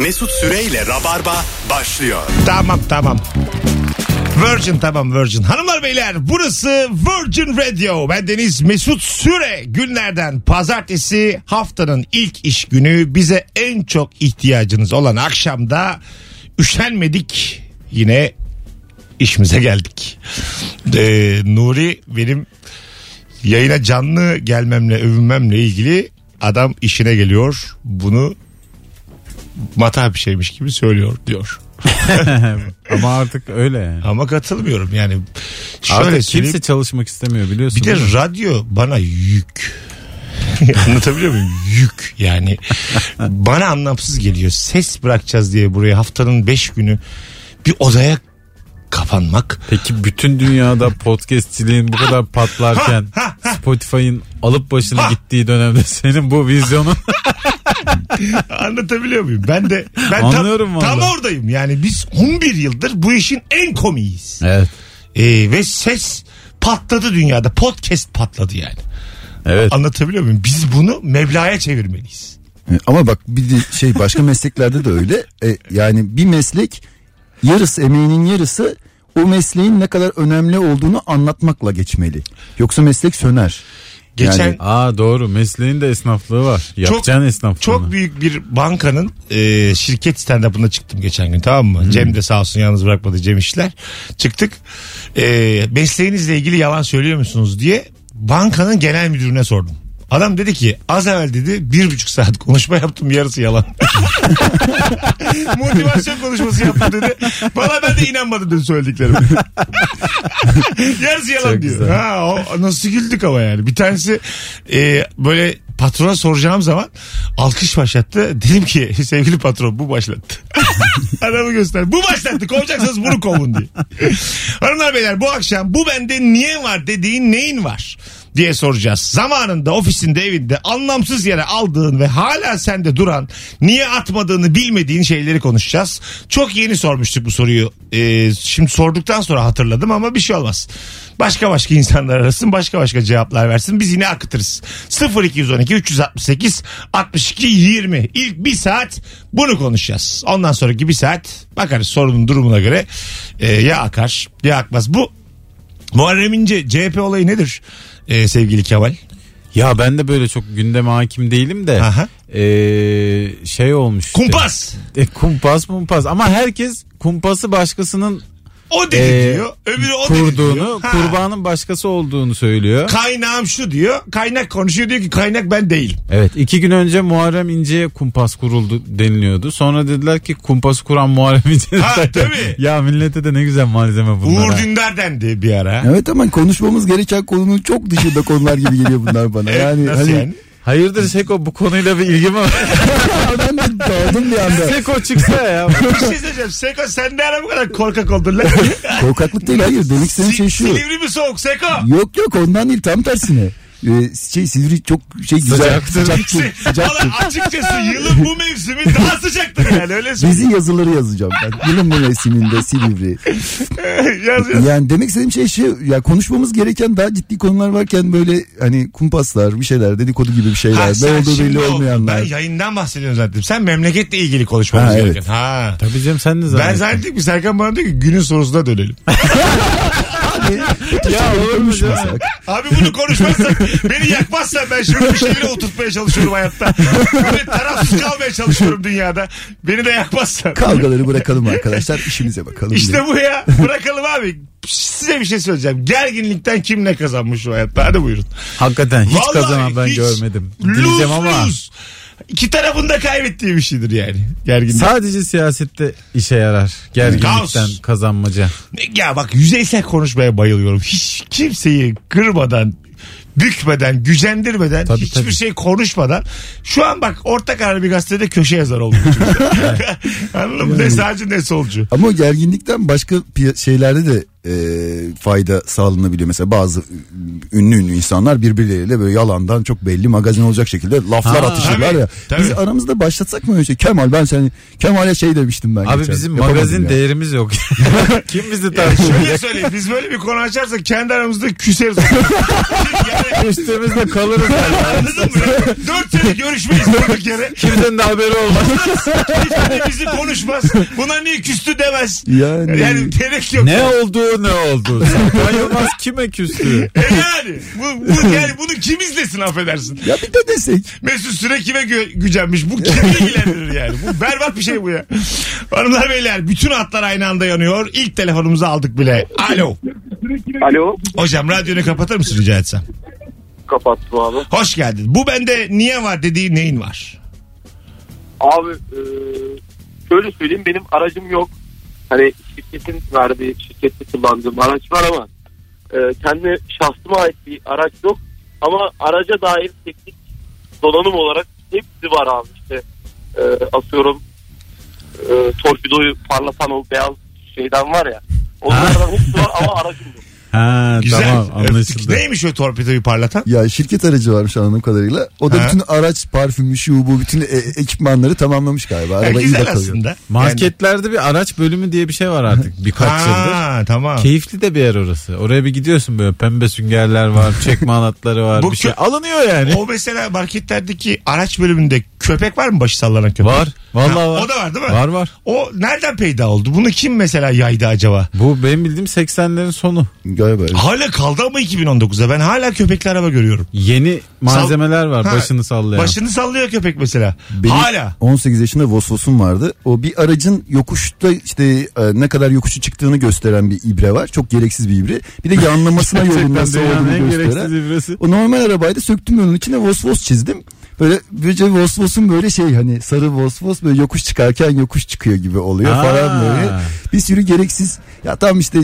Mesut Süreyle Rabarba başlıyor. Tamam tamam. Virgin tamam Virgin. Hanımlar beyler burası Virgin Radio. Ben Deniz Mesut Süre. Günlerden pazartesi haftanın ilk iş günü bize en çok ihtiyacınız olan akşamda üşenmedik. Yine işimize geldik. Ee, Nuri benim yayına canlı gelmemle övünmemle ilgili adam işine geliyor. Bunu matah bir şeymiş gibi söylüyor diyor. Ama artık öyle yani. Ama katılmıyorum yani. Şöyle Artık söyleyeyim. kimse çalışmak istemiyor biliyorsun. Bir de radyo bana yük. Anlatabiliyor muyum? Yük yani. bana anlamsız geliyor. Ses bırakacağız diye buraya haftanın beş günü bir odaya kapanmak. Peki bütün dünyada podcastçiliğin bu kadar patlarken Spotify'ın alıp başını gittiği dönemde senin bu vizyonun Anlatabiliyor muyum? Ben de ben Anlıyorum tam, tam vallahi. oradayım. Yani biz 11 yıldır bu işin en komiyiz. Evet. Ee, ve ses patladı dünyada. Podcast patladı yani. Evet. Anlatabiliyor muyum? Biz bunu Mevla'ya çevirmeliyiz. E, Ama bak bir de şey başka mesleklerde de öyle. E, yani bir meslek yarısı emeğinin yarısı o mesleğin ne kadar önemli olduğunu anlatmakla geçmeli. Yoksa meslek söner. Geçen Yani- Aa doğru mesleğin de esnaflığı var. Yapacağın esnaflığını. Çok büyük bir bankanın e, şirket stand-up'ına çıktım geçen gün tamam mı? Cem de sağ olsun yalnız bırakmadı Cem işler. Çıktık. E, mesleğinizle ilgili yalan söylüyor musunuz diye bankanın genel müdürüne sordum. Adam dedi ki az evvel dedi bir buçuk saat konuşma yaptım yarısı yalan. Motivasyon konuşması yaptım dedi. Valla ben de inanmadım dedi söylediklerime. yarısı yalan Çok diyor. güzel. Ha, o, nasıl güldük ama yani. Bir tanesi e, böyle patrona soracağım zaman alkış başlattı. Dedim ki sevgili patron bu başlattı. Adamı göster. Bu başlattı. Kovacaksanız bunu kovun diye. Hanımlar beyler bu akşam bu bende niye var dediğin neyin var? Diye soracağız. Zamanında ofisinde evinde anlamsız yere aldığın ve hala sende duran niye atmadığını bilmediğin şeyleri konuşacağız. Çok yeni sormuştuk bu soruyu. Ee, şimdi sorduktan sonra hatırladım ama bir şey olmaz. Başka başka insanlar arasın başka başka cevaplar versin biz yine akıtırız. 0212 368 62 20 İlk bir saat bunu konuşacağız. Ondan sonraki bir saat bakarız sorunun durumuna göre e, ya akar ya akmaz. Bu Muharrem İnce CHP olayı nedir e, sevgili Kemal? Ya ben de böyle çok gündeme hakim değilim de Aha. eee, şey olmuş. işte. Kumpas. E, kumpas kumpas ama herkes kumpası başkasının O dedi Ee, diyor. Öbürü o dedi kurduğunu diyor. Ha. kurbanın başkası olduğunu söylüyor. Kaynağım şu diyor. Kaynak konuşuyor diyor ki kaynak ben değilim. Evet iki gün önce Muharrem İnce'ye kumpas kuruldu deniliyordu. Sonra dediler ki kumpas kuran Muharrem İnce. Ha, tabii. Ya millete de ne güzel malzeme bunlar. Uğur ha. Dündar dendi bir ara. Evet ama konuşmamız gereken konunun çok dışında konular gibi geliyor bunlar bana. Evet, Yani nasıl hani yani? Hayırdır Seko bu konuyla bir ilgi mi var? dağıldım bir anda. Seko çıksa ya. Bir şey söyleyeceğim. Seko sen ne ara bu kadar korkak oldun lan? Korkaklık değil hayır demek istediğim şey şu. Silivri mi soğuk Seko? Yok yok ondan değil tam tersine. Ee, şey Silivri çok şey güzel Sıcaktır. sıcaktır. sıcaktır. Valla açıkçası yılın bu mevsimi daha sıcaktır yani öyle söyleyeyim. Dizi yazıları yazacağım ben. Yılın bu mevsiminde Silivri. Yaz yaz. Yani demek istediğim şey şu. Ya konuşmamız gereken daha ciddi konular varken böyle hani kumpaslar bir şeyler dedikodu gibi bir şeyler. Ha, ne olduğu belli olmayanlar. Ben yayından bahsediyorum zaten. Sen memleketle ilgili konuşmamız Ha, evet. gereken. Ha. Tabii canım sen de Ben zannettin. zannettim ki Serkan bana diyor ki günün sorusuna dönelim. Ya olur mu. Abi bunu konuşmazsan beni yakmazsan ben şöyle bir şeyleri oturtmaya çalışıyorum hayatta. Böyle tarafsız kalmaya çalışıyorum dünyada. Beni de yakmazsan. Kavgaları bırakalım arkadaşlar işimize bakalım. İşte diye. bu ya. Bırakalım abi. Size bir şey söyleyeceğim. Gerginlikten kim ne kazanmış şu hayatta? Hadi buyurun. Hakikaten hiç Vallahi kazanan ben hiç görmedim. Lose Diyeceğim ama lose. İki tarafın da kaybettiği bir şeydir yani. Gerginlik. sadece siyasette işe yarar. Gerginlikten Kaos. kazanmaca. Ya bak yüzeysel konuşmaya bayılıyorum. Hiç kimseyi kırmadan bükmeden, gücendirmeden, Tabii, hiçbir tabii. şey konuşmadan. Şu an bak orta karar bir gazetede köşe yazar oldum. Anladın mı? Ne sağcı ne solcu. Ama gerginlikten başka şeylerde de e, fayda sağlanabiliyor. Mesela bazı ünlü ünlü insanlar birbirleriyle böyle yalandan çok belli magazin olacak şekilde laflar Ha, atışırlar tabii, ya. tabii. Biz aramızda başlatsak mı öyle şey? Kemal ben seni Kemal'e şey demiştim ben. Abi geçen. bizim Yapamadım magazin ya. değerimiz yok. Kim bizi tartışıyor? Şöyle söyleyeyim biz böyle bir konu açarsak kendi aramızda küseriz. yani, Üstümüzde kalırız. anladın mı? ya? Dört sene görüşmeyiz durduk yere. Kimsenin de haberi olmaz. Hiçbiri bizi konuşmaz. Buna niye küstü demez. Yani- Yani gerek yok. ne oldu ne oldu? Serkan Yılmaz kime küstü? E yani bu, bu yani bunu kim izlesin affedersin. Ya bir de desek. Mesut Süre kime gü- gücenmiş? Bu kimi ilgilendirir yani? Bu berbat bir şey bu ya. Hanımlar beyler bütün hatlar aynı anda yanıyor. İlk telefonumuzu aldık bile. Alo. Alo. Hocam radyonu kapatır mısın rica etsem? Kapattım abi. Hoş geldin. Bu bende niye var dediği neyin var? Abi e, şöyle söyleyeyim benim aracım yok. Hani şirketin verdiği, şirkette kullandığım araç var ama e, kendi şahsıma ait bir araç yok. Ama araca dair teknik donanım olarak hepsi var abi işte. E, asıyorum e, torpidoyu parlatan o beyaz şeyden var ya. Onlardan hepsi var ama aracım yok. Ha Güzel. tamam Öptük. anlaşıldı. Neymiş o torpidoyu parlatan? Ya şirket aracı varmış anladığım kadarıyla. O da Ha. bütün araç parfümü şu bu bütün e- ekipmanları tamamlamış galiba. Ya Araba iyi güzel bakılıyor. aslında. Marketlerde bir araç bölümü diye bir şey var artık birkaç yıldır. Ha, tamam. Keyifli de bir yer orası. Oraya bir gidiyorsun böyle pembe süngerler var, çekme anahtarları var, Bu bir şey kö- alınıyor yani. O mesela marketlerdeki araç bölümünde köpek var mı başı sallanan köpek? Var. Vallahi Ha, var. O da var değil mi? Var var. O nereden peyda oldu? Bunu kim mesela yaydı acaba? Bu benim bildiğim 80'lerin sonu. Galiba. Hala kaldı ama 2019'da. Ben hala köpekli araba görüyorum. Yeni malzemeler var Ha, başını sallayan. Başını sallıyor köpek mesela. Benim Hala. 18 yaşında Vosvos'um vardı. O bir aracın yokuşta işte e, ne kadar yokuşu çıktığını gösteren bir ibre var. Çok gereksiz bir ibre. Bir de yanlamasına yolun nasıl dünyanın olduğunu en gösteren. gereksiz ibresi. O normal arabaydı söktüm onun içine Vosvos çizdim. Böyle böylece Vosvos'un böyle şey hani sarı Vosvos böyle yokuş çıkarken yokuş çıkıyor gibi oluyor Aa. falan böyle. Bir sürü gereksiz ya tam işte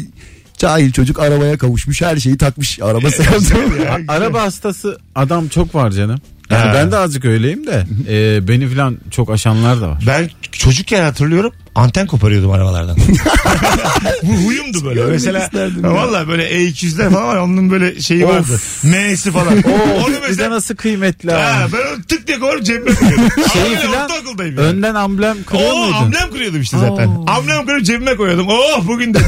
cahil çocuk arabaya kavuşmuş her şeyi takmış araba sevdi. Araba hastası adam çok var canım. Yani Ha. ben de azıcık öyleyim de e, beni falan çok aşanlar da var. Ben çocukken hatırlıyorum anten koparıyordum arabalardan. Bu huyumdu böyle. Görmek Mesela valla böyle E200'ler falan var onun böyle şeyi vardı. M'si falan. Onu mesela nasıl kıymetli Ha, ben onu tık diye koyup cebime koyuyordum. Şeyi Ama ortaokuldayım yani. önden amblem kırıyor Oo, muydun? amblem kırıyordum işte zaten. Oo. Amblem kırıp cebime koyuyordum. Oh bugün de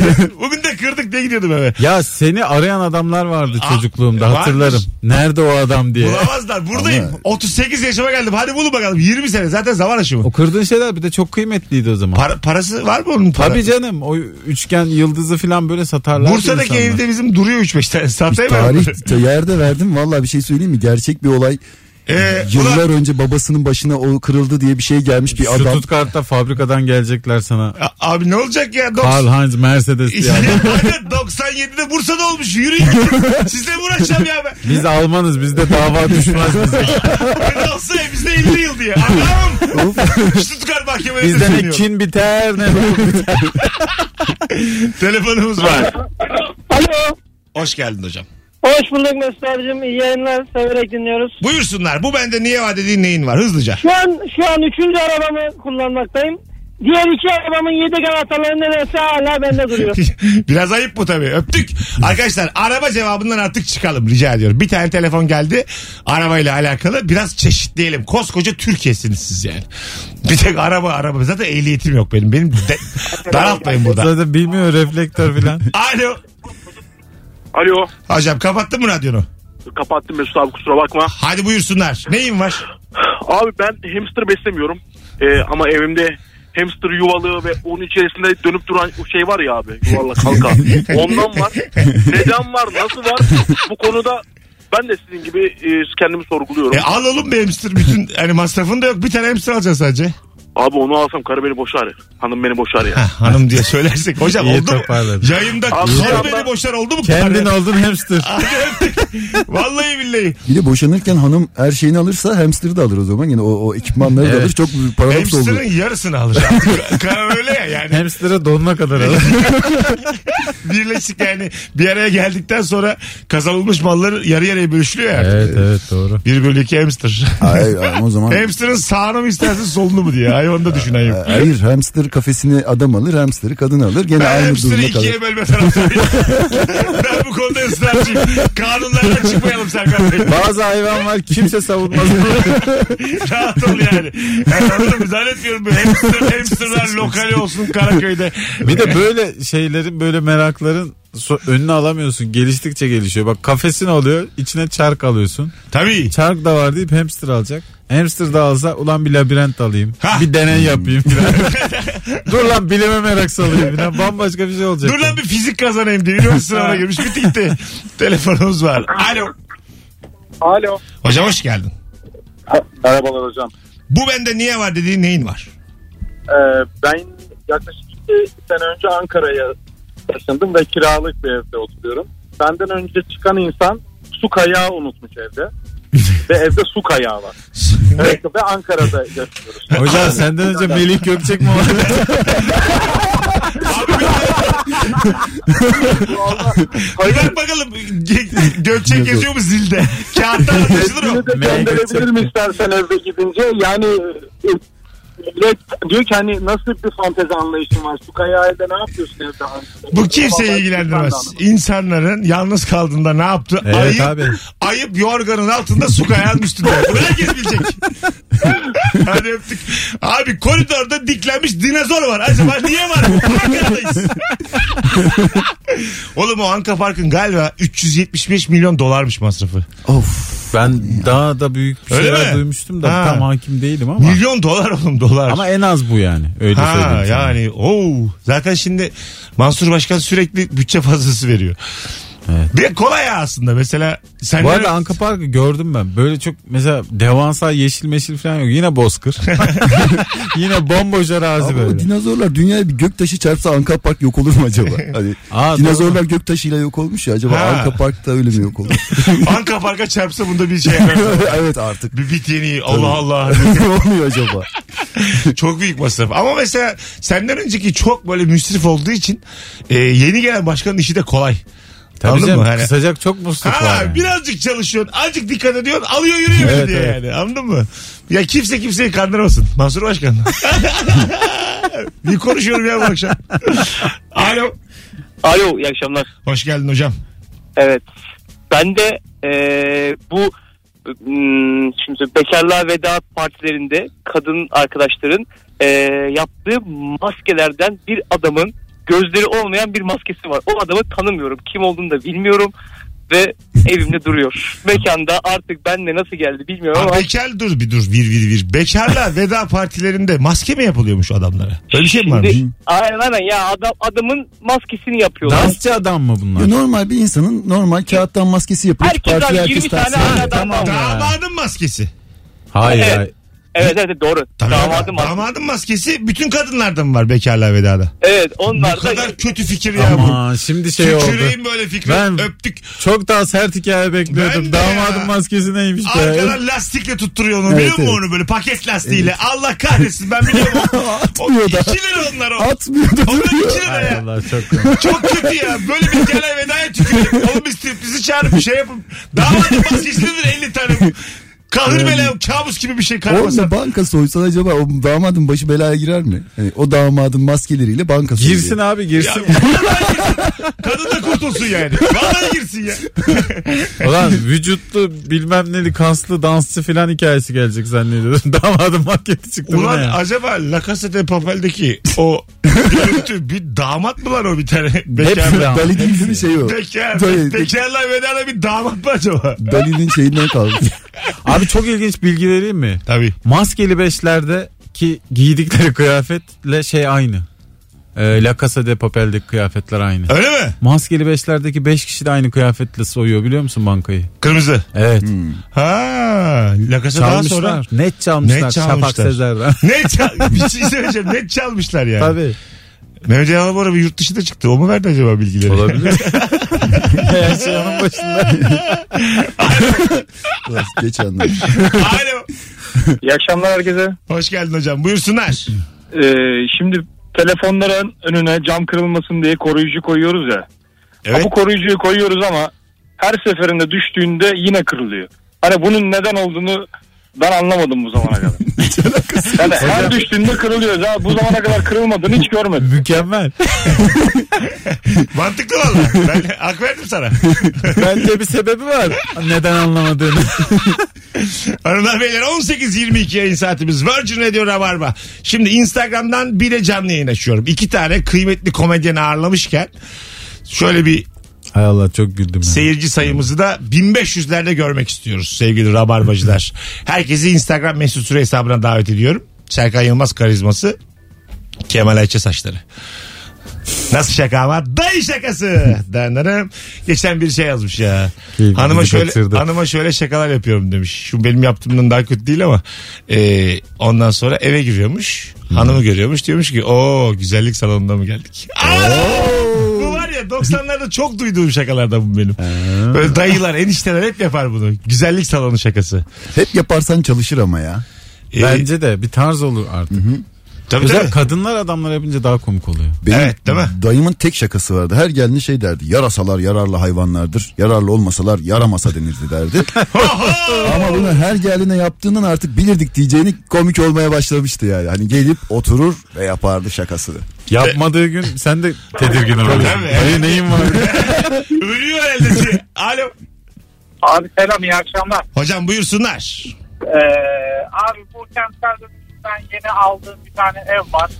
bugün de kırdık diye gidiyordum eve. Ya seni arayan adamlar vardı Aa, çocukluğumda vardır. hatırlarım. Nerede o adam diye. Bulamazlar. Buradayım. 38 yaşıma geldim. Hadi bulun bakalım. 20 sene. Zaten zaman aşımı. O kırdığın şeyler bir de çok kıymetliydi o zaman. Para- parası var mı onun? Para? Tabii canım o üçgen yıldızı falan böyle satarlar. Bursa'daki evde bizim duruyor 3-5 tane. Satayım mı? Tarih yerde verdim valla bir şey söyleyeyim mi? Gerçek bir olay. Ee, Yıllar ulan- önce babasının başına o kırıldı diye bir şey gelmiş bir Şu adam. Stuttgart'ta fabrikadan gelecekler sana. A- Abi ne olacak ya? Dok- Karl Heinz Mercedes yani. aynen 97'de Bursa'da olmuş. Yürüyün. Sizle mi uğraşacağım ya ben? Biz Almanız bizde dava düşmez bize. Ne olsa bizde 50 yıl diye. Anam. Stuttgart mahkemelerinde Bizde ne kin biter ne hukuk biter. Telefonumuz var. Alo. Hoş geldin hocam. Hoş bulduk Mesut abicim. İyi yayınlar. Severek dinliyoruz. Buyursunlar. Bu bende niye var dediğin neyin var? Hızlıca. Şu an şu an üçüncü arabamı kullanmaktayım. Diğer iki arabamın yedek anahtarları nedense hala bende duruyor. Biraz ayıp bu tabii. Öptük. Arkadaşlar araba cevabından artık çıkalım rica ediyorum. Bir tane telefon geldi. Arabayla alakalı. Biraz çeşitleyelim. Koskoca Türkiye'siniz siz yani. Bir tek araba araba. Zaten ehliyetim yok benim. Benim de, daraltmayın burada. Zaten bilmiyor reflektör falan. Alo. Alo. Hocam kapattın mı radyonu? Kapattım Mesut abi kusura bakma. Hadi buyursunlar. Neyin var? Abi ben hamster beslemiyorum. Ee, ama evimde hamster yuvalığı ve onun içerisinde dönüp duran o şey var ya abi yuvarlak halka. Ondan var. Neden var? Nasıl var? Bu konuda ben de sizin gibi e, kendimi sorguluyorum. E al oğlum bir hamster. Bütün hani masrafın da yok. Bir tane hamster alacaksın sadece. Abi onu alsam karı beni boşar. Hanım beni boşar ya. Heh, hanım diye söylersek. Hocam İyi oldu mu? Yayında Abi, karı beni boşar oldu mu? Kendin Karı? oldun hamster. Vallahi billahi. Bir de boşanırken hanım her şeyini alırsa hamster'ı da alır o zaman. Yani o, o ekipmanları da Evet. alır. Çok büyük paradoks oldu. Hamster'ın yarısını alır. Ka- Öyle ya yani. Hamster'a donuna kadar alır. Birleşik yani bir araya geldikten sonra kazanılmış mallar yarı yarıya bölüşülüyor ya. Evet evet doğru. Bir bölü iki hamster. Hayır ama o zaman Hamster'ın sağını mı istersin solunu mu diye. Hayvanı da düşünen yok. Hayır hamster kafesini adam alır hamsterı kadın alır gene Ben aynı durumda kalır. ikiye bölme taraftarıyım. ben bu konuda ısrarcıyım. Kanunlardan çıkmayalım Serkan Bey. Bazı hayvan var kimse savunmaz. Rahat ol yani. Yani anladın mı? Zannetmiyorum bu hamster, hamsterlar lokali olsun Karaköy'de. bir de böyle şeylerin böyle merakların so- önüne alamıyorsun. Geliştikçe gelişiyor. Bak kafesin oluyor içine çark alıyorsun. Tabii. Çark da var deyip hamster alacak. Hamster da alsa ulan bir labirent alayım. Ha. Bir deney yapayım filan. Dur lan bilime merak salayım filan. Bambaşka bir şey olacak. Dur lan bir fizik kazanayım diye. Üniversite sınavına girmiş. Bitti gitti. Telefonumuz var. Alo. Alo. Hocam hoş geldin. Merhabalar hocam. Bu bende niye var dediğin neyin var? Ee, ben yaklaşık iki sene önce Ankara'ya taşındım ve kiralık bir evde oturuyorum. Benden önce çıkan insan su kayağı unutmuş evde. ve evde su kayağı var. Evet, ve Ankara'da yaşıyoruz. Hocam senden önce Melih Gökçek mi var? Hadi bak bakalım Gö- Gökçek yazıyor mu zilde? Kağıtta anlaşılır o. Resmini de gönderebilirim istersen evde gidince. Yani e, millet diyor ki hani nasıl bir fantezi anlayışın var? Su kayağı evde ne yapıyorsun evde? Bu kimseyi ilgilendirmez. İnsanların yalnız kaldığında ne yaptı? Evet ayıp, abi. ayıp yorganın altında su kayağının üstünde. Bunu herkes bilecek. Hadi öptük. Abi koridorda diklenmiş dinozor var. Acaba niye var? Ankara'dayız. Oğlum o Anka Park'ın galiba 375 milyon dolarmış masrafı. Of. Ben daha da büyük bir Öyle şeyler mi? duymuştum da Ha. tam hakim değilim ama. Milyon dolar oğlum dolar. Ama en az bu yani. Öyle Ha söyleyeyim sana. yani oo. Zaten şimdi Mansur Başkan sürekli bütçe fazlası veriyor. Evet. Bir de kolay ya aslında mesela sen Bu arada Anka Park'ı gördüm ben. Böyle çok mesela devasa yeşil meşil falan yok. Yine bozkır. Yine bomboş arazi o böyle. dinozorlar dünyaya bir göktaşı çarpsa Anka Park yok olur mu acaba? Hani Aa, dinozorlar göktaşıyla yok olmuş ya acaba Ha. Anka Park'ta öyle mi yok olur? Anka Park'a çarpsa bunda bir şey yapar. evet artık. bir bit yeni Allah Allah. ne oluyor acaba? çok büyük masraf. Ama mesela senden önceki çok böyle müsrif olduğu için e, yeni gelen başkanın işi de kolay. Tabii Anladın canım, mı? Hani- kısacak çok musluk Ha, var. yani. birazcık çalışıyorsun. Azıcık dikkat ediyorsun. Alıyor yürüyor Evet, diye evet. yani. Anladın mı? Ya kimse kimseyi kandırmasın. Mansur Başkan. bir konuşuyorum ya bu akşam. Alo. Alo iyi akşamlar. Hoş geldin hocam. Evet. Ben de eee, bu hmm, şimdi bekarlığa veda partilerinde kadın arkadaşların eee, yaptığı maskelerden bir adamın gözleri olmayan bir maskesi var. O adamı tanımıyorum. Kim olduğunu da bilmiyorum. Ve evimde duruyor. Mekanda artık benle nasıl geldi bilmiyorum ama bekar dur bir dur vir vir vir. Bekarla veda partilerinde maske mi yapılıyormuş adamlara? Öyle bir şey mi varmış? Şimdi- aynen aynen ya adam, adamın maskesini yapıyorlar. Dansçı adam mı bunlar? Ya normal bir insanın normal kağıttan maskesi yapıyor. Herkes abi 20 herkes tane adam tamam. Damadın maskesi. Hayır Evet. hayır. Evet evet doğru. Tabii Damadım var. damadın maskesi bütün kadınlarda mı var bekarla vedada? Evet Bu onlar da kadar kötü fikir ya bu. Ama şimdi şey oldu. Tüküreyim böyle fikri. Ben- Öptük. Çok daha sert hikaye bekliyordum. Ben Damadın ya. maskesi neymiş be? Arkadan lastikle tutturuyor onu. Evet, biliyor musun evet. onu böyle paket lastiğiyle? Allah kahretsin ben biliyorum. Atmıyor da. 2 lira onlar o. Atmıyor da Onlar duruyor. 2 lira ya. Allah çok. Çok kötü ya. Böyle bir gelen vedaya tüküreyim. Oğlum bir striptizi çağırıp bir şey yapın. Damadın maskesidir 50 tane. Kahır bela kabus gibi bir şey karmasan. Orada banka soysan acaba o damadın başı belaya girer mi? Yani o damadın maskeleriyle banka soyuyor. Girsin abi Ya, girsin. girsin. Kadın da kurtulsun yani. Vallahi girsin ya. Ulan vücutlu bilmem neli kaslı dansçı filan hikayesi gelecek zannediyordum. Damadın maketi çıktı buna Ulan ya. acaba La Casa de Papel'deki o görüntü bir damat mı lan o bir tane? Hepsi Bekar. damat. Dali değil mi şey o? Bekar. Tabii. Bekarla vedada bir damat mı acaba? Dali'nin şeyinden kalmış. Abi çok ilginç bilgi vereyim mi? Tabii. Maskeli beşlerde ki giydikleri kıyafetle şey aynı. Ee, La Casa de Papel'deki kıyafetler aynı. Öyle mi? Maskeli beşlerdeki 5 kişi de aynı kıyafetle soyuyor biliyor musun bankayı? Kırmızı. Evet. Ha, La Casa daha Çalmışlar. sonra. Net çalmışlar. Net Şafak çalmışlar. Sezer'den. Ne çal bir şey söyleyeceğim. Net çalmışlar yani. Tabii. Mehmet Yalan bu arada bir yurt dışında çıktı. O mu verdi acaba bilgileri? Olabilir. Her şey onun başında. Ulan Geç anladım. Alo. İyi akşamlar herkese. Hoş geldin hocam. Buyursunlar. Ee, şimdi telefonların önüne cam kırılmasın diye koruyucu koyuyoruz ya. Evet. Bu koruyucuyu koyuyoruz ama her seferinde düştüğünde yine kırılıyor. Hani bunun neden olduğunu ben anlamadım bu zamana kadar. yani her düştüğünde kırılıyor. Ya bu zamana kadar kırılmadığını hiç görmedim. Mükemmel. Mantıklı valla. Ben hak verdim sana. Bence bir sebebi var. Neden anlamadığını. Hanımlar beyler 18.22 yayın saatimiz Virgin Radio Rabarba. Şimdi Instagram'dan bir de canlı yayın açıyorum. İki tane kıymetli komedyeni ağırlamışken şöyle bir Hay Allah çok güldüm. ya. seyirci sayımızı da 1500'lerde görmek istiyoruz sevgili Rabarbacılar. Herkesi Instagram mesut süre hesabına davet ediyorum. Serkan Yılmaz karizması Kemal Ayça saçları. Nasıl şaka ama? Dayı şakası. Danırım. Geçen bir şey yazmış ya. Hanıma şöyle kaçırdı. hanıma şöyle şakalar yapıyorum demiş. Şu benim yaptığımdan daha kötü değil ama e, ondan sonra eve giriyormuş. Hanımı görüyormuş. Diyormuş ki o güzellik salonuna mı geldik? Aa! Ya 90'larda çok duyduğum şakalardan bu benim. Böyle dayılar, enişteler hep yapar bunu. Güzellik salonu şakası. Hep yaparsan çalışır ama ya. E, Bence de bir tarz olur artık. Tabii, Özel tabii. kadınlar adamlar yapınca daha komik oluyor. Benim Evet, değil mi? dayımın tek şakası vardı. Her geldiğinde şey derdi. Yarasalar yararlı hayvanlardır. Yararlı olmasalar yaramasa denirdi derdi. Ama bunu her geldiğinde yaptığından artık bilirdik diyeceğini komik olmaya başlamıştı yani. Hani gelip oturur ve yapardı şakasını. Yapmadığı gün sen de tedirgin oluyorsun. Tabii, neyin var? Ölüyor elde. Alo. Abi selam iyi akşamlar. Hocam buyursunlar. Ee, abi bu kentsel dönüşümden yeni aldığım bir tane ev var.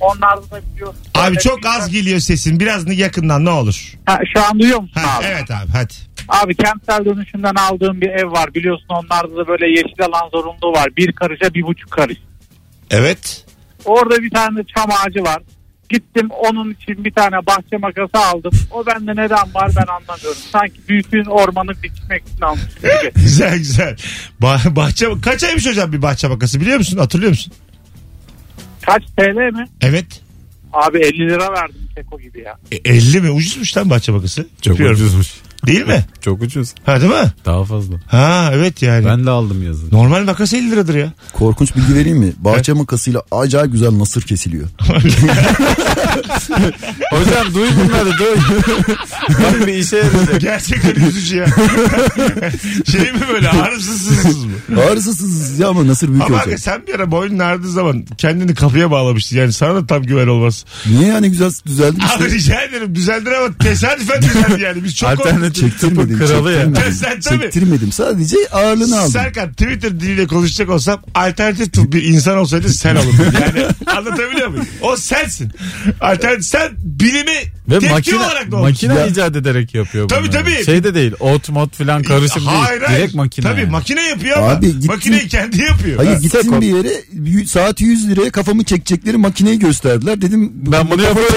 Onlarda da biliyorsun. Abi çok az geliyor sesin. Biraz yakından ne olur. Ha, şu an duyuyor musun Ha, abi? evet abi hadi. Abi kentsel dönüşümden aldığım bir ev var. Biliyorsun onlarda da böyle yeşil alan zorunluluğu var. Bir karışa bir buçuk karış. Evet. Orada bir tane çam ağacı var. Gittim onun için bir tane bahçe makası aldım. O bende neden var ben anlamıyorum. Sanki büyütün ormanı biçmek için almışım gibi. Güzel güzel. Bah- bahçe kaç aymış hocam bir bahçe bakası biliyor musun? Hatırlıyor musun? Kaç TL mi? Evet. Abi 50 lira verdim keko gibi ya. E, 50 mi? Ucuzmuş lan bahçe bakası. Çok Öpüyorum. ucuzmuş. Değil mi? Çok ucuz. Ha değil mi? Daha fazla. Ha evet yani. Ben de aldım yazın. Normal makas 50 liradır ya. Korkunç bilgi vereyim mi? Bahçe makasıyla acayip güzel nasır kesiliyor. Hocam duy bunları duy. Bak bir işe yarayacak. Gerçekten üzücü ya. şey mi böyle ağrısız sızsız mı? Ağrısız ya ama nasır büyük Ama olacak. sen bir ara boynun ağrıdığı zaman kendini kapıya bağlamıştın. Yani sana da tam güven olmaz. Niye yani güzel düzeldi Abi işte. rica ederim düzeldir ama tesadüfen düzeldi yani. Biz çok Alternatif Çektirmedim. tıpın kralı ya. çektirmedim. Sen tabii. Çektirmedim. Sadece ağırlığını aldım. Serkan Twitter diliyle konuşacak olsam alternatif bir insan olsaydı sen olurdun. Yani anlatabiliyor muyum? O sensin. Alternatif sen bilimi Ve tepki makine, olarak doğmuş. makine Ya- icat ederek yapıyor Tabii, bunları. tabii. Şey de değil. Ot mod filan karışım Hayır değil. hayır. Direkt makine. Tabii yani. makine yapıyor ama Abi gittin- makineyi kendi yapıyor. Hayır Ha. gittim bir yere y- saati 100 liraya kafamı çekecekleri makineyi gösterdiler. Dedim Ben bunu yaparım.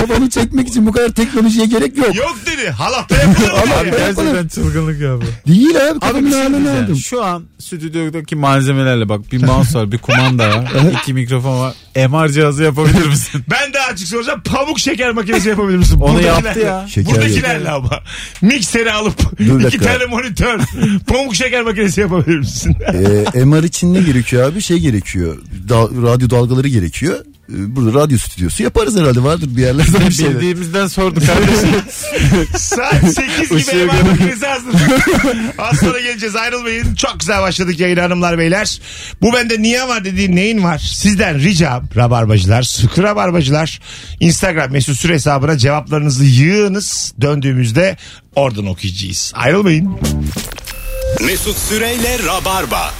Kafamı çekmek için bu kadar teknolojiye gerek yok. Yok dedi. Halatta yapılır. Abi gerçekten çılgınlık ya bu. Değil abi Abi kafamın bir şey diyeceğim. aldım. Şu an stüdyodaki malzemelerle bak bir mouse var, bir kumanda var, iki mikrofon var. MR cihazı yapabilir misin? Ben daha açık soracağım. Pamuk şeker makinesi yapabilir misin? Onu Buradakilerle. yaptı ya. Şeker Buradakilerle ama. Mikseri alıp Dur iki dakika. tane monitör. Pamuk şeker makinesi yapabilir misin? Ee, MR için ne gerekiyor abi? Şey gerekiyor. Da- radyo dalgaları gerekiyor. Ee, Burada radyo stüdyosu yaparız herhalde vardır bir yerlerden bir şeyler. Bildiğimizden sorduk kardeşim. Saat 8 gibi Işığı hemen görün. makinesi hazır. Az sonra geleceğiz ayrılmayın. Çok güzel başladık yayın hanımlar beyler. Bu bende niye var dediğin neyin var? Sizden ricam rabarbacılar, sıkı rabarbacılar. Instagram mesut süre hesabına cevaplarınızı yığınız. Döndüğümüzde oradan okuyacağız. Ayrılmayın. Mesut Süreyle Rabarba.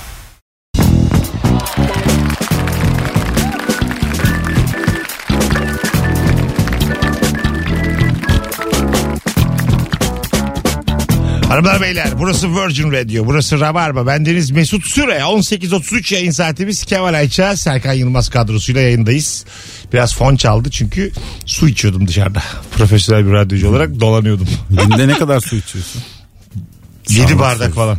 Hanımlar beyler burası Virgin Radio burası Rabarba. Bendeniz Mesut Süre. 18.33 yayın saatimiz. Kemal Ayça Serkan Yılmaz kadrosuyla yayındayız. Biraz fon çaldı çünkü su içiyordum dışarıda. Profesyonel bir radyocu olarak dolanıyordum. Günde ne kadar su içiyorsun? 7 Sağlık bardak falan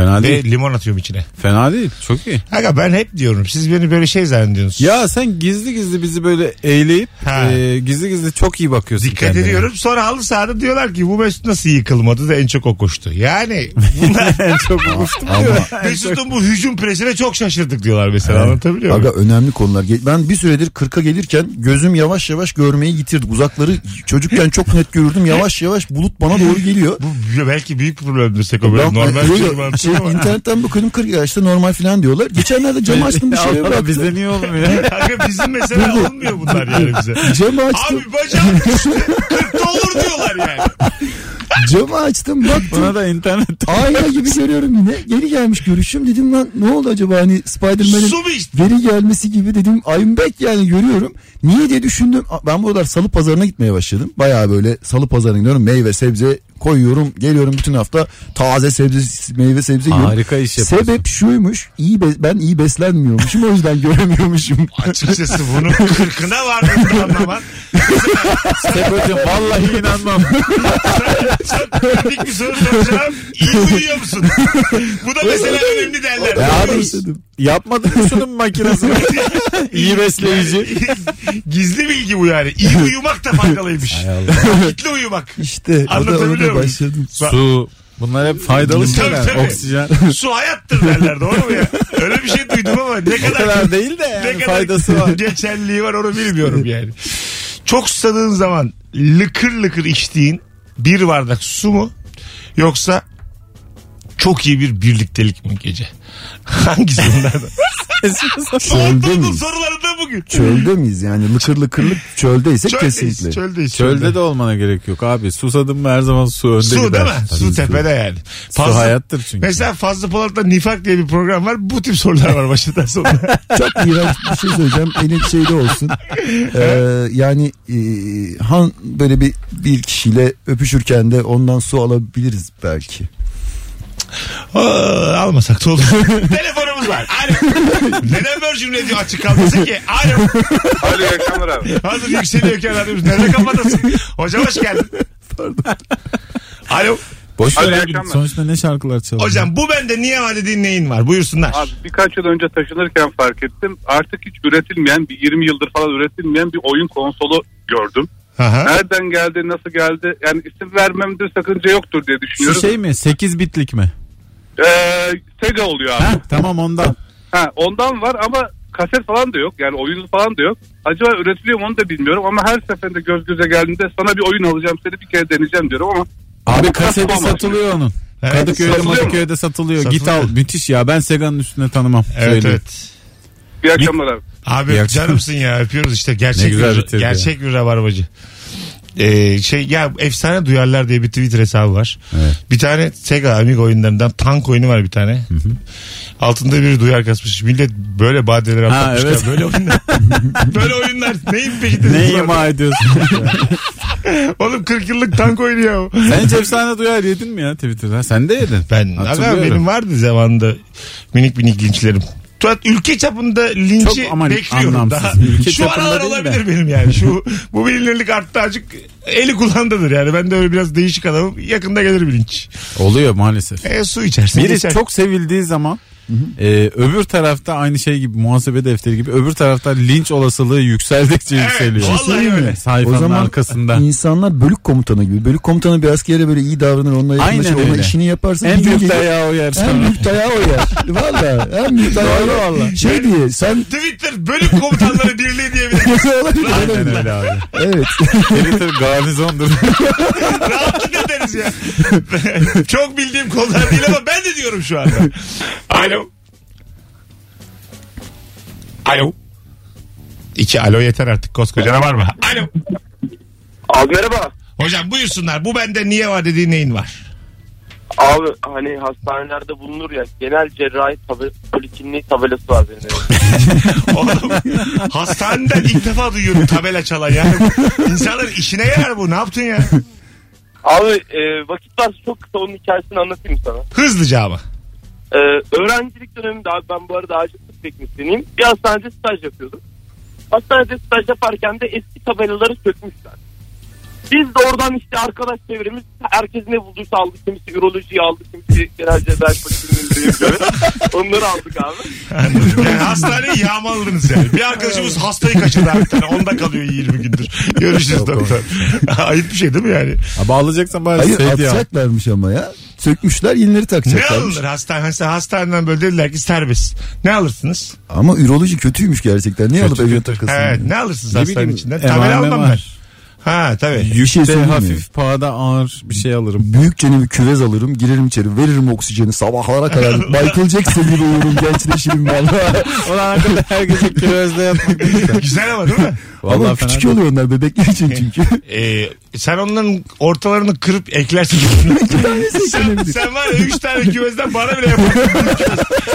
Fena Ve değil. limon atıyorum içine. Fena değil. Çok iyi. Aga ben hep diyorum siz beni böyle şey zannediyorsunuz. Ya sen gizli gizli bizi böyle eğleyip Ha. e, gizli gizli çok iyi bakıyorsun Dikkat kendine. ediyorum. Sonra halı sahada diyorlar ki bu Mesut nasıl yıkılmadı da en çok o koştu. Yani bunlar En çok uçtum Ama Mesut'un bu hücum presine çok şaşırdık diyorlar mesela anlatabiliyor muyum? Aga önemli konular. Ge- Ben bir süredir 40'a gelirken gözüm yavaş yavaş görmeyi yitirdi. Uzakları çocukken çok net görürdüm. Yavaş yavaş bulut bana doğru geliyor. Bu belki büyük bir problemdir Seko böyle Ben- normal Yo, bir yo, şey ama. internetten bakıyordum 40 yaşta normal falan diyorlar. Geçenlerde camı açtım bir şey Allah bıraktı. bizde niye olmuyor? Kanka bizim mesela olmuyor bunlar yani bize. Camı açtım. Abi bacağım düştü. 40'ta olur diyorlar yani. Camı açtım baktım. Buna da internet. Ayna gibi görüyorum yine. Geri gelmiş görüşüm. Dedim lan ne oldu acaba hani Spider-Man'in geri gelmesi gibi dedim. I'm back yani görüyorum. Niye diye düşündüm. Ben bu aralar salı pazarına gitmeye başladım. Baya böyle salı pazarına gidiyorum. Meyve sebze koyuyorum. Geliyorum bütün hafta taze sebze meyve sebze yiyorum. Harika iş yapıyorsun. Sebep şuymuş. iyi be- ben iyi beslenmiyormuşum. o yüzden göremiyormuşum. Açıkçası bunun kırkına var anlaman. Sekocuğum vallahi inanmam. Çok kritik bir soru soracağım. İyi uyuyor musun? Bu da mesela önemli derler. Ya abi yapmadın mı şunun makinesini? İyi besleyici. Gizli bilgi bu yani. İyi uyumak da faydalıymış. Vakitli uyumak. İşte Anlatabiliyor başladım. Su. Bunlar hep faydalı Tabii, şeyler. tabii. Oksijen. Su hayattır derler doğru mu ya? Öyle bir şey duydum ama ne O kadar, kadar değil de ne yani kadar faydası var. geçerliliği var onu bilmiyorum yani. Çok susadığın zaman lıkır lıkır içtiğin bir bardak su mu yoksa çok iyi bir birliktelik mi gece? Hangisi bunlardan? Sorularında bugün. Çölde miyiz yani lıkır lıkırlık çöldeysek Çöldeyiz, kesinlikle. çöldeyiz. Çölde de olmana gerek yok abi. Susadım mı her zaman su önde Su gider. değil mi? Su tepede yani. Su hayattır çünkü. Mesela Fazlı Polat'ta Nifak diye bir program var. Bu tip sorular var başından sonuna. Çok iğrenç bir şey söyleyeceğim. Elim şeyde olsun. Ee, yani e, han böyle bir bir kişiyle öpüşürken de ondan su alabiliriz belki. Aa, almasak da olur. Telefonumuz var. Alo. Neden Virgin Radio açık kalmasın ki? Alo. Alo iyi akşamlar abi. Hazır yükseliyorken arıyoruz. Nerede kapatasın? Hocam hoş geldin. Alo. Boş ver iyi abi. akşamlar. Sonuçta ne şarkılar çalıyor. Hocam bu bende niye var dediğin neyin var? Buyursunlar. Abi birkaç yıl önce taşınırken fark ettim. Artık hiç üretilmeyen bir 20 yıldır falan üretilmeyen bir oyun konsolu gördüm. Aha. Nereden geldi nasıl geldi yani isim vermemde sakınca yoktur diye Şu düşünüyorum. şey mi? 8 bitlik mi? Ee, Sega oluyor abi. Ha, tamam ondan. Ha, ondan var ama kaset falan da yok. Yani oyun falan da yok. Acaba üretiliyor mu onu da bilmiyorum ama her seferinde göz göze geldiğinde sana bir oyun alacağım seni bir kere deneyeceğim diyorum ama Abi kaseti satılıyor onun. Evet, Kadıköy'de? Kadıköy'de satılıyor. Satılıyor. Git al. Müthiş ya. Ben Sega'nın üstüne tanımam. Evet Söyleyeyim. evet. iyi akşamlar abi. Abi İyi canımsın ya öpüyoruz işte gerçek bir, gerçek bir rabarbacı. Ee, şey ya efsane duyarlar diye bir Twitter hesabı var. Evet. Bir tane Sega Amiga oyunlarından tank oyunu var bir tane. Altında bir duyar kasmış. Millet böyle badeler atlatmışlar. evet. Böyle oyunlar. böyle oyunlar neyin peşindesiniz? Ne ima ediyorsun? Oğlum 40 yıllık tank oyunu ya. Sen hiç efsane duyar yedin mi ya Twitter'da? Sen de yedin. Ben aga benim vardı zamanında minik minik linçlerim. Tuhat ülke çapında linçi Çok ama bekliyorum anlamsız. daha. Ülke Şu aralar olabilir benim yani. Şu bu bilinirlik arttı azıcık eli kulağındadır yani. Ben de öyle biraz değişik adamım. Yakında gelir bir linç. Oluyor maalesef. E, su içersin Biri geçer. çok sevildiği zaman e, öbür tarafta aynı şey gibi muhasebe defteri gibi öbür tarafta linç olasılığı yükseldikçe Evet, yükseliyor. vallahi öyle. Sayfanın o zaman arkasında. insanlar bölük komutanı gibi. Bölük komutanı bir askere böyle iyi davranır. Onunla Aynen yakınlaşır. Ona öyle. işini yaparsın. En bir büyük gelir- dayağı o yer En büyük dayağı o yer. Valla en büyük dayağı o. valla. Şey diye sen Twitter bölüm komutanları birliği diyebiliriz. olabilir. Aynen öyle abi. Evet. Twitter garnizondur. Rahatlık ederiz ya. çok bildiğim konular değil ama ben de diyorum şu anda. Alo. Alo. İki alo yeter artık koskoca var mı? Alo. Abi merhaba. Hocam buyursunlar. Bu bende niye var dediğin neyin var? Abi hani hastanelerde bulunur ya genel cerrahi tabel polikliniği tabelası var benim evimde. Oğlum hastaneden ilk defa duyuyorum tabela çalan yani. İnsanların işine yarar bu. Ne yaptın ya? Abi e, vakit varsa çok kısa onun hikayesini anlatayım sana. Hızlıca ama. E, öğrencilik döneminde abi ben bu arada acil teknisyeniyim. Bir hastanede staj yapıyordum. Hastanede staj yaparken de eski tabelaları sökmüşler. Biz de oradan işte arkadaş çevremiz herkes ne bulduysa aldı. Kimisi ürolojiyi aldı, kimisi genel cerrahi yapıyor. Onları aldık abi. Anladım. Yani hastaneyi yağmaladınız yani. Bir arkadaşımız hastayı kaçırdı tane. Onda kalıyor 20 gündür. Görüşürüz doktor. Ayıp bir şey değil mi yani? Abi alacaksan bari Hayır sevdi ya. atacaklarmış ama ya. Sökmüşler yenileri Ne takacaklarmış. alınır hastane? Mesela hastaneden böyle dediler ki serbest. Ne alırsınız? Ama üroloji kötüymüş gerçekten. Niye alıp evine takılsın? Evet, ne alırsınız Ne hastanenin bileyim, içinden? emanem Tabela almam ben. var. Ha tabii. Şey Yükte mi? hafif pahada ağır bir şey alırım. Büyükçe bir küvez alırım girerim içeri veririm oksijeni sabahlara kadar Michael Jackson gibi uyurum gençleşirim valla. Ulan hakikaten her gece küvezde yatmak ne güzel. Ama değil mi? Ama Vallahi fena küçük oluyor onlar bebekler için çünkü. Ee, sen onların ortalarını kırıp eklersin. sen, sen var ya 3 tane küvezden bana bile yaparsın.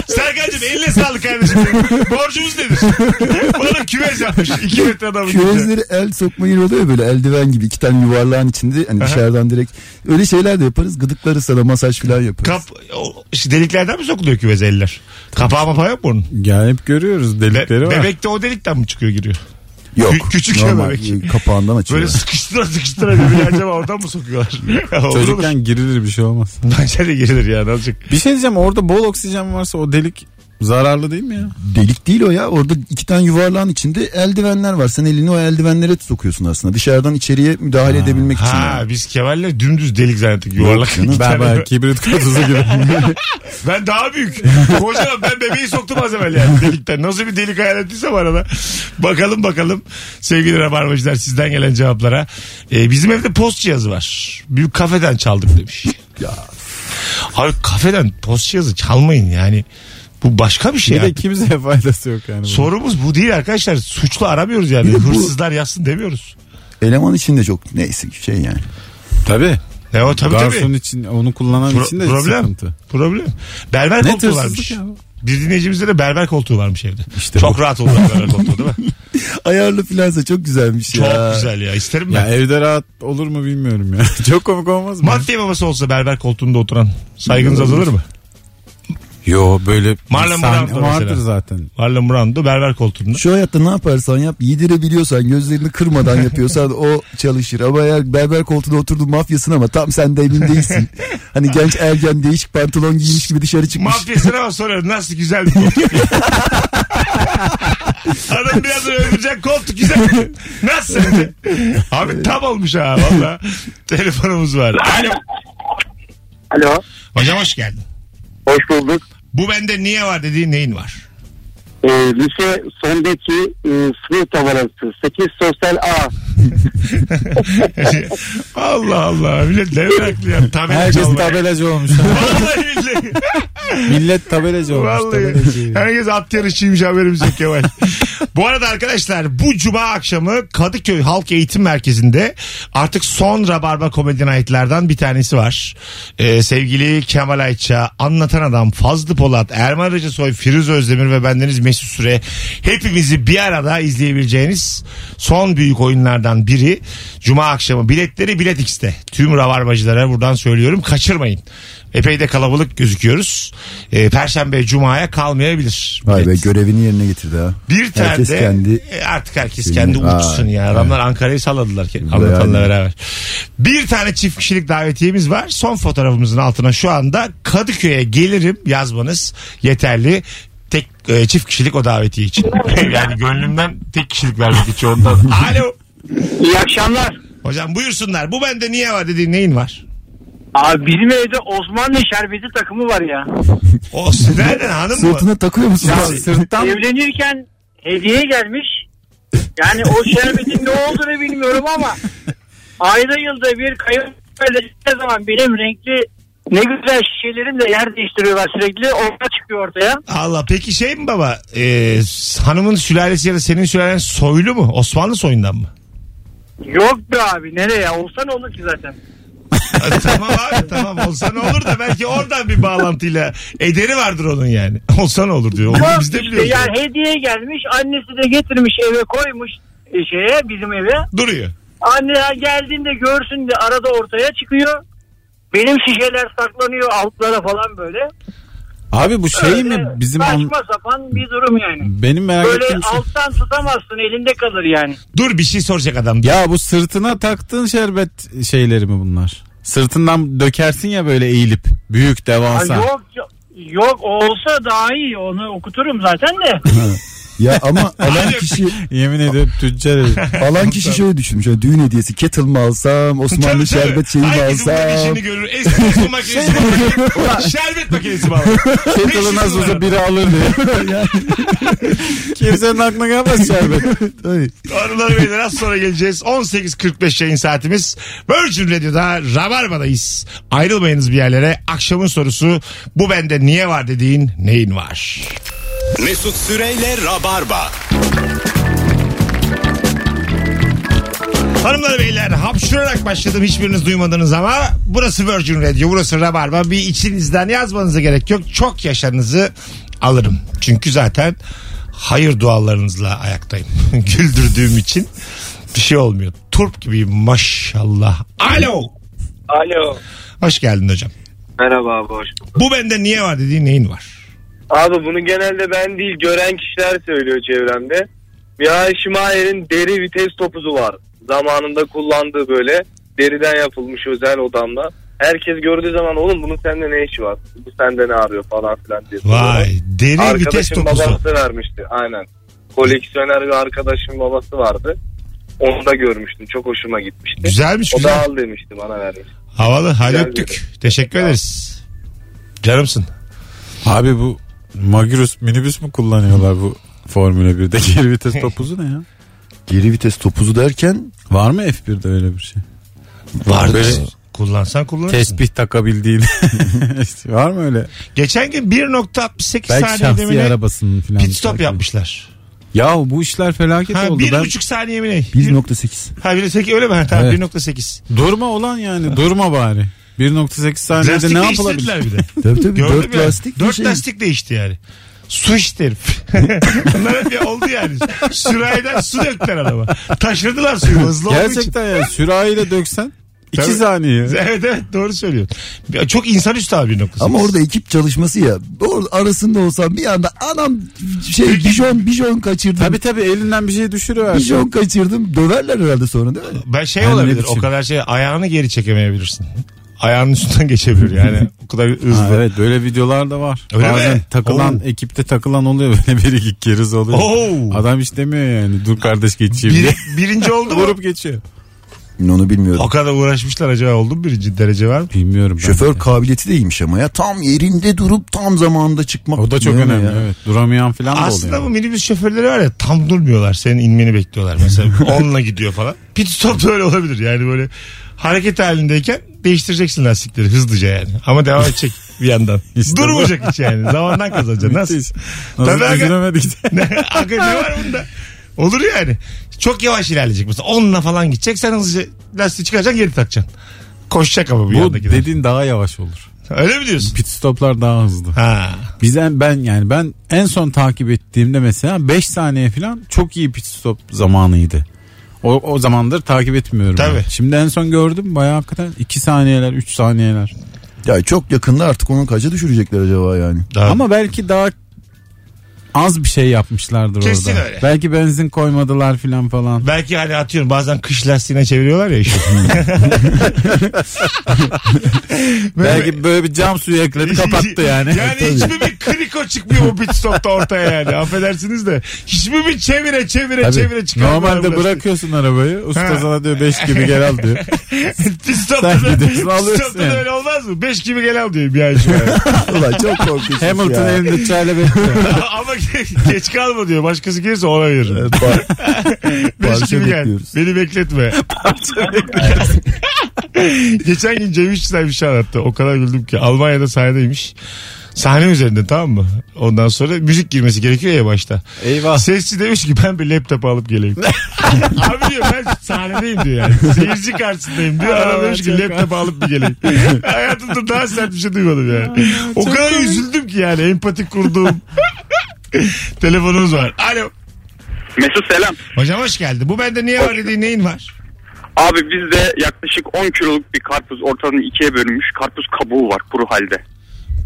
Serkan'cığım eline sağlık kardeşim. Borcumuz nedir? bana küvez yapmış. 2 metre adamın. Küvezleri el sokma yeri oluyor ya böyle eldiven gibi iki tane yuvarlağın içinde hani dışarıdan direkt öyle şeyler de yaparız gıdıkları sana masaj falan yaparız. Kap, o, işte deliklerden mi sokuluyor küvez eller? Kapağı mapağı yok mu onun? Ya hep görüyoruz Be- delikleri var. bebek de o delikten mi çıkıyor giriyor? Yok. Kü- küçük ya normal, bebek. e, Kapağından açıyor. Böyle sıkıştıra sıkıştıra bebeği acaba oradan mı sokuyorlar? Çocukken girilir bir şey olmaz. Bence de girilir ya ne olacak? Bir şey diyeceğim orada bol oksijen varsa o delik zararlı değil mi ya? Delik değil o ya. Orada iki tane yuvarlağın içinde eldivenler var. Sen elini o eldivenlere sokuyorsun aslında. Dışarıdan içeriye müdahale edebilmek için. Ha yani. biz Kemal'le dümdüz delik zannettik yuvarlak. İki Ben ben kibrit kutusu gibi. Ben daha büyük. Kocaman ben bebeği soktum az evvel yani delikten. Nasıl bir delik hayal ettiysem arada. Bakalım bakalım sevgili rabarbacılar sizden gelen cevaplara. Ee, bizim evde post cihazı var. Büyük kafeden çaldık demiş. Ya. Abi kafeden post cihazı çalmayın yani. Bu başka bir şey. bir de artık. kimseye faydası yok yani. Sorumuz bu değil arkadaşlar. Suçlu aramıyoruz yani. Bu- Hırsızlar yazsın demiyoruz. Eleman için de çok neyse şey yani. Tabii. Ne o tabii Garson tabii. için onu kullanan Pro- için de problem. sıkıntı. Problem. Berber Ne koltuğu hırsızlık varmış. ya bu? Bir dinleyicimizde de berber koltuğu varmış evde. İşte Çok bu. rahat olur berber koltuğu değil mi? Ayarlı filansa çok güzelmiş Çok ya. güzel ya. İsterim ben. Ya evde rahat olur mu bilmiyorum ya. Çok komik olmaz mı? Madde babası olsa berber koltuğunda oturan saygınız azalır mı? Yo böyle Marlon Brando vardır mesela. zaten. Marlon Brando berber koltuğunda. Şu hayatta ne yaparsan yap yedirebiliyorsan gözlerini kırmadan yapıyorsan o çalışır. Ama eğer berber koltuğuna oturdun mafyasın ama tam sen de emin değilsin. hani genç ergen değişik pantolon giymiş gibi dışarı çıkmış. Mafyasına ama soruyor nasıl güzel bir koltuk. Adam biraz öldürecek koltuk güzel. Nasıl sence? Abi tam olmuş ha valla. Telefonumuz var. Alo. Alo. Hocam hoş geldin. Hoş bulduk. Bu bende niye var dediğin neyin var? Ee, lise sondaki e, sınıf tabelası 8 sosyal A. Allah Allah. Millet ne meraklı ya. Tabela Herkes çalmaya. tabelacı olmuş. Vallahi billahi. Millet tabelacı olmuş. Vallahi. tabelacı. Herkes at yarışçıymış haberimiz yok Kemal. bu arada arkadaşlar bu cuma akşamı Kadıköy Halk Eğitim Merkezi'nde artık son Rabarba Comedy Night'lardan bir tanesi var. Ee, sevgili Kemal Ayça, Anlatan Adam, Fazlı Polat, Erman Arıcısoy, Firuze Özdemir ve bendeniz Mesut Süre hepimizi bir arada izleyebileceğiniz son büyük oyunlardan biri. Cuma akşamı biletleri Bilet X'te. Tüm Rabarbacılara buradan söylüyorum kaçırmayın. Epey de kalabalık gözüküyoruz. Ee, Perşembe Cuma'ya kalmayabilir. Vay be görevini yerine getirdi ha. Bir tane Herkes de kendi e, artık herkes kendi uçsun Aa, ya. Adamlar Ankara'yı salladılar anlatanla beraber. Bir tane çift kişilik davetiyemiz var. Son fotoğrafımızın altına şu anda Kadıköy'e gelirim yazmanız yeterli. E, çift kişilik o davetiye için. yani gönlümden tek kişilik vermek için ondan. Alo. İyi akşamlar. Hocam buyursunlar. Bu bende niye var dediğin neyin var? Abi bizim evde Osmanlı şerbeti takımı var ya. O nereden hanım mı? sırtına takıyor musun? abi? Sırttan Evlenirken hediye gelmiş. Yani o şerbetin ne olduğunu bilmiyorum ama ayda yılda bir kayınvalide ne zaman benim renkli ne güzel şişelerimle yer değiştiriyorlar sürekli. Orada çıkıyor ortaya. Allah peki şey mi baba? E, hanımın sülalesi ya da senin sülalen soylu mu? Osmanlı soyundan mı? Yok be abi nereye? Olsa ne olur ki zaten. Tamam abi tamam olsa ne olur da belki oradan bir bağlantıyla ederi vardır onun yani. Olsa ne olur diyor. Onu biz de işte biliyoruz. yani hediye gelmiş. Annesi de getirmiş eve koymuş e, şeye bizim eve. Duruyor. Anne geldiğinde görsün de arada ortaya çıkıyor. Benim şişeler saklanıyor altlara falan böyle. Abi bu şey mi Öyle bizim an- Saçma sapan bir durum yani. benim merak Böyle ettiğim şey. alttan tutamazsın elinde kalır yani. Dur bir şey soracak adam. Ya bu sırtına taktığın şerbet şeyleri mi bunlar? Sırtından dökersin ya böyle eğilip büyük Ha, devasa. yok yok. Yok olsa daha iyi onu okuturum zaten de. Ya ama alan kişi Yemin ediyorum tüccar alan kişi şöyle düşünmüş. Yani düğün hediyesi kettle mı alsam, Osmanlı Tabii, tabii. şerbet şeyi mi Herkesin burada alsam? işini görür. Espresso makinesi mi alır? Şerbet makinesi mi alır? Kettle'ı nasıl olsa biri alır diye. Kimsenin aklına gelmez şerbet. Tabii. Hanımlar beyler az sonra geleceğiz. 18.45 yayın saatimiz. Virgin Radio'da Rabarba'dayız. Ayrılmayınız bir yerlere. Akşamın sorusu bu bende niye var dediğin neyin var? Mesut Süreyle Rabarba. Hanımlar beyler hapşurarak başladım hiçbiriniz duymadınız ama burası Virgin Radio burası Rabarba. Bir içinizden yazmanıza gerek yok. Çok yaşlarınızı alırım. Çünkü zaten hayır dualarınızla ayaktayım. Güldürdüğüm için bir şey olmuyor. Turp gibiyim maşallah. Alo. Alo. hoş geldin hocam. Merhaba abi hoş bulduk. bu bende niye var dediğin neyin var Abi bunu genelde ben değil gören kişiler söylüyor çevremde. Bir Şimayer'in deri vites topuzu var. Zamanında kullandığı böyle deriden yapılmış özel odamda. Herkes gördüğü zaman oğlum bunun sende ne işi var? Bu sende ne arıyor falan filan diye. vay deri vites Arkadaşım topuzu babası vermişti aynen. Koleksiyoner bir arkadaşım babası vardı. Onu da görmüştüm. Çok hoşuma gitmişti. güzelmiş O da güzel al demişti bana vermiş. havalı hadi Güzel öptük teşekkür ederiz canımsın Abi bu Magirus minibüs mü kullanıyorlar bu Formula 1'de geri vites topuzu ne ya? Geri vites topuzu derken Var mı F1'de öyle bir şey? vardır Böyle kullansan kullanırsın tesbih takabildiğin. Var mı öyle? Geçen gün 1.68 Belki saniyede şahsi mi ne arabasının falan. pit stop yapmışlar. Ya bu işler felaket Ha, oldu. bir Ben buçuk saniye mi ne? 1.8. Ha 1.8 öyle mi? Ha, tamam Evet. 1.8. durma olan yani durma bari. 1.8 saniyede Lastik ne değiştirdiler yapılabilir? bir de. Tabii tabii Gördün 4 mü? lastik bir Dört şey. lastik değişti yani. Su içti herif. Bunlar hep ya oldu yani. Sürahiden su döktüler adama. Taşırdılar suyu hızlı olduğu için. Gerçekten ya sürahiyle döksen 2 Tabii. saniye. Evet evet doğru söylüyorsun. Ya Çok insanüstü abi 1.8. Ama orada ekip çalışması ya. Orada arasında olsam bir anda anam şey bijon bijon kaçırdım. Tabii tabii elinden bir şey düşürüver. Bijon kaçırdım. Döverler herhalde sonra değil mi? Ben şey ne olabilir o biçim? kadar şey ayağını geri çekemeyebilirsin. Ayağının üstünden geçebilir yani. O kadar hızlı. Ha, evet böyle videolar da var. Öyle Bazen mi? takılan Oo. ekipte takılan oluyor böyle bir iki keriz oluyor. Oo. Adam hiç demiyor yani dur kardeş geçeyim Bir, diye. birinci oldu mu? Vurup geçiyor. Onu bilmiyorum. O kadar uğraşmışlar acaba oldu mu birinci derece var mı? Bilmiyorum. ben. Şoför kabiliyeti de iyiymiş ama ya. Tam yerinde durup tam zamanında çıkmak. O da çok önemli ya? evet. Duramayan falan da Aslında oluyor. bu minibüs şoförleri var ya tam durmuyorlar. Senin inmeni bekliyorlar. Mesela onunla gidiyor falan. Pit stop da öyle olabilir. Yani böyle hareket halindeyken değiştireceksin lastikleri hızlıca yani. Ama devam edecek bir yandan. İşte bu. Durmayacak hiç yani. Zamandan kazanacaksın. Nasıl? Nasıl Tabii aga. de. aga ne var bunda? Olur yani. Çok yavaş ilerleyecek. Mesela onunla falan gidecek. Sen hızlıca lastiği çıkaracaksın geri takacaksın. Koşacak ama bir Bu yandakiler. dediğin daha yavaş olur. Öyle mi diyorsun? Pit stoplar daha hızlı. Ha. Bizden ben yani ben en son takip ettiğimde mesela 5 saniye falan çok iyi pit stop zamanıydı. O, o zamandır takip etmiyorum. Tabii. ben. Şimdi en son gördüm bayağı hakikaten 2 saniyeler 3 saniyeler. Ya çok yakında artık onu kaça düşürecekler acaba yani? Daha- Ama belki daha az bir şey yapmışlardır Kesin orada. öyle. Belki benzin koymadılar filan falan. Belki hani atıyorum bazen kış lastiğine çeviriyorlar ya işi. Belki böyle bir cam suyu ekledi kapattı yani. Yani hiçbir bir kriko çıkmıyor bu pit stopta ortaya yani. Affedersiniz de. Hiçbir bir çevire çevire Tabii. çevire çıkarmıyor. Normalde bırakıyorsun arabayı. Usta Ha. sana diyor 5 gibi gel al diyor. Pit stopta Sen da, gidiyorsun, pit alıyorsun stopta da yani. öyle olmaz mı? 5 gibi gel al diyor bir ay sonra. Ulan çok korkunç. Hamilton ya. elinde çayla bekliyor. Ama geç kalma diyor. Başkası gelirse ona veririm. Evet, par- 5 parça gibi gel. bekliyoruz. Beni bekletme. Geçen gün Cem İşçiler bir şey anlattı. O kadar güldüm ki. Almanya'da sahnedeymiş. Sahne üzerinde tamam mı? Ondan sonra müzik girmesi gerekiyor ya başta. Eyvah. Sesçi demiş ki ben bir laptop alıp geleyim. Abi diyor ben sahnedeyim diyor yani. Seyirci karşısındayım diyor. Adam demiş ki laptop alıp bir geleyim. Hayatımda daha sert bir şey duymadım yani. o kadar üzüldüm ki yani empati kurduğum. Telefonumuz var. Alo. Mesut selam. Hocam hoş geldin. Bu bende niye var dediğin neyin var? Abi bizde yaklaşık 10 kiloluk bir karpuz ortadan ikiye bölünmüş karpuz kabuğu var kuru halde.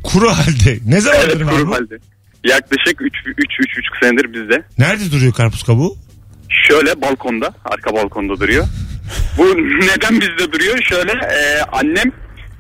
Kuru halde. Ne zamandır Evet var kuru bu? halde. Yaklaşık 3-3,5 senedir bizde. Nerede duruyor karpuz kabuğu? Şöyle balkonda, arka balkonda duruyor. Bu neden bizde duruyor? Şöyle e, annem,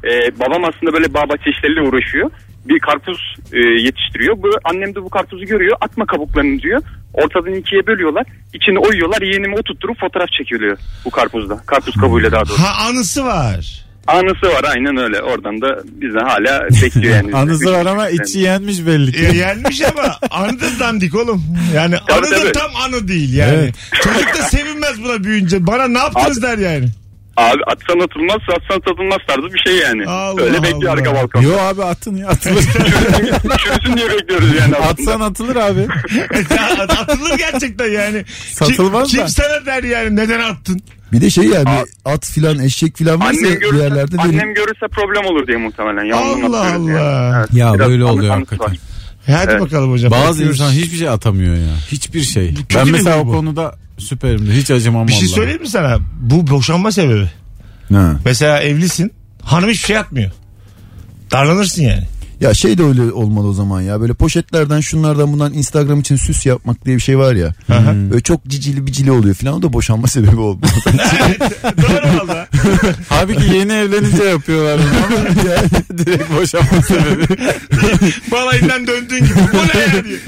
e, babam aslında böyle bağ bahçe işleriyle uğraşıyor. Bir karpuz e, yetiştiriyor. Bu annem de bu karpuzu görüyor. Atma kabuklarını diyor. Ortadan ikiye bölüyorlar. İçini oyuyorlar. Yeğenimi oturtturup fotoğraf çekiliyor bu karpuzda. Karpuz kabuğuyla daha doğrusu. Ha anısı var. Anısı var aynen öyle. Oradan da bize hala bekliyor yani. Anısı var ama içi yenmiş belli ki. E, yenmiş ama anı da dandik oğlum. Yani Tabii, anı da tabii. tam anı değil yani. Evet. Çocuk da sevinmez buna büyüyünce. Bana ne yaptınız der yani. Abi atsan atılmaz, satsan satılmaz tarzı bir şey yani. Allah öyle bekliyor arka balkon. Yo abi atın ya atılır. Çürüsün diye bekliyoruz yani. aslında. Atsan atılır abi. Ya, Atılır gerçekten yani. Satılmaz kim, da. Kim sana der yani neden attın? Bir de şey yani at filan eşek filan varsa Annem bir görürse, yerlerde annem verin. görürse problem olur diye muhtemelen. Yanından Allah Allah. Yani. Evet, Ya böyle oluyor hakikaten. var. Hadi Evet. bakalım hocam. Bazı Bakıyoruz. insan hiçbir şey atamıyor ya. Hiçbir şey. Ben bir mesela o bu. konuda süperimdir. Hiç acımam Bir şey vallahi. söyleyeyim mi sana? Bu boşanma sebebi. Ha. Mesela evlisin. Hanım hiçbir şey atmıyor. Darlanırsın yani. Ya şey de öyle olmalı o zaman ya. Böyle poşetlerden şunlardan bundan Instagram için süs yapmak diye bir şey var ya. Böyle çok cicili bicili oluyor filan. O da boşanma sebebi olmalı. Doğru valla. Halbuki yeni evlenince yapıyorlar bunu direkt boşanma sebebi. Balayından döndüğün gibi. Bu ne ya diye.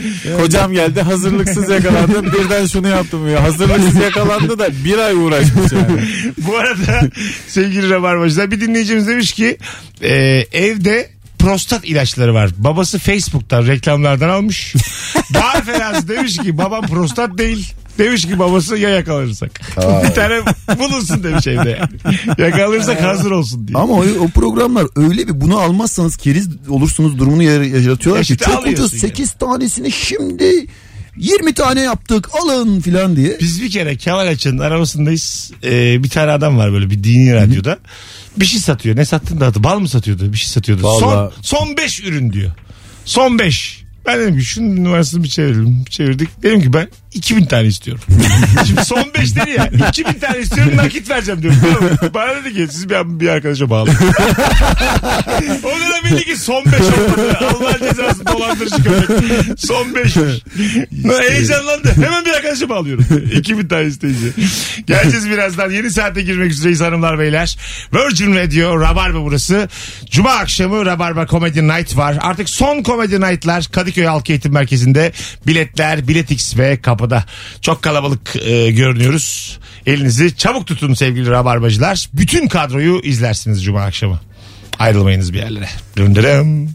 Kocam geldi hazırlıksız yakalandım birden şunu yaptım ya. Hazırlıksız yakalandı da bir ay uğraşmış yani. Bu arada sevgili Rabarbacılar bir dinleyicimiz demiş ki e, evde prostat ilaçları var. Babası Facebook'tan reklamlardan almış. Daha fenası demiş ki babam prostat değil. Demiş ki babası ya yakalanırsak. bir tane bulunsun demiş evde. yani. Yakalanırsak hazır olsun diye. Ama o, o programlar öyle bir bunu almazsanız keriz olursunuz durumunu yar- yaratıyorlar ki İşte çok alıyorsun ucuz 8 tanesini şimdi 20 tane yaptık alın filan diye. Biz bir kere Kemal Açı'nın arabasındayız. Ee, bir tane adam var böyle bir dini radyoda. Bir şey satıyor. Ne sattın da adı? Bal mı satıyordu? Bir şey satıyordu. Vallahi- Son, son beş ürün diyor. Son beş. Ben dedim ki şunun numarasını bir çevirelim. Çevirdik. Dedim ki ben 2000 tane istiyorum. Şimdi son 5 dedi ya. 2000 tane istiyorum nakit vereceğim diyorum. Bana dedi ki siz bir, bir arkadaşa bağlı. o da bildi ki son 5 olmadı. Allah cezası dolandırıcı köpek. Son 5. Heyecanlandı. Hemen bir arkadaşa bağlıyorum. 2000 tane isteyince. Geleceğiz birazdan. Yeni saate girmek üzereyiz hanımlar beyler. Virgin Radio Rabarba burası. Cuma akşamı Rabarba Comedy Night var. Artık son Comedy Night'lar Kadıköy Halk Eğitim Merkezi'nde biletler Biletix ve kapıda. Çok kalabalık e, görünüyoruz. Elinizi çabuk tutun sevgili Rabarbacılar. Bütün kadroyu izlersiniz Cuma akşamı. Ayrılmayınız bir yerlere. Döndürüm.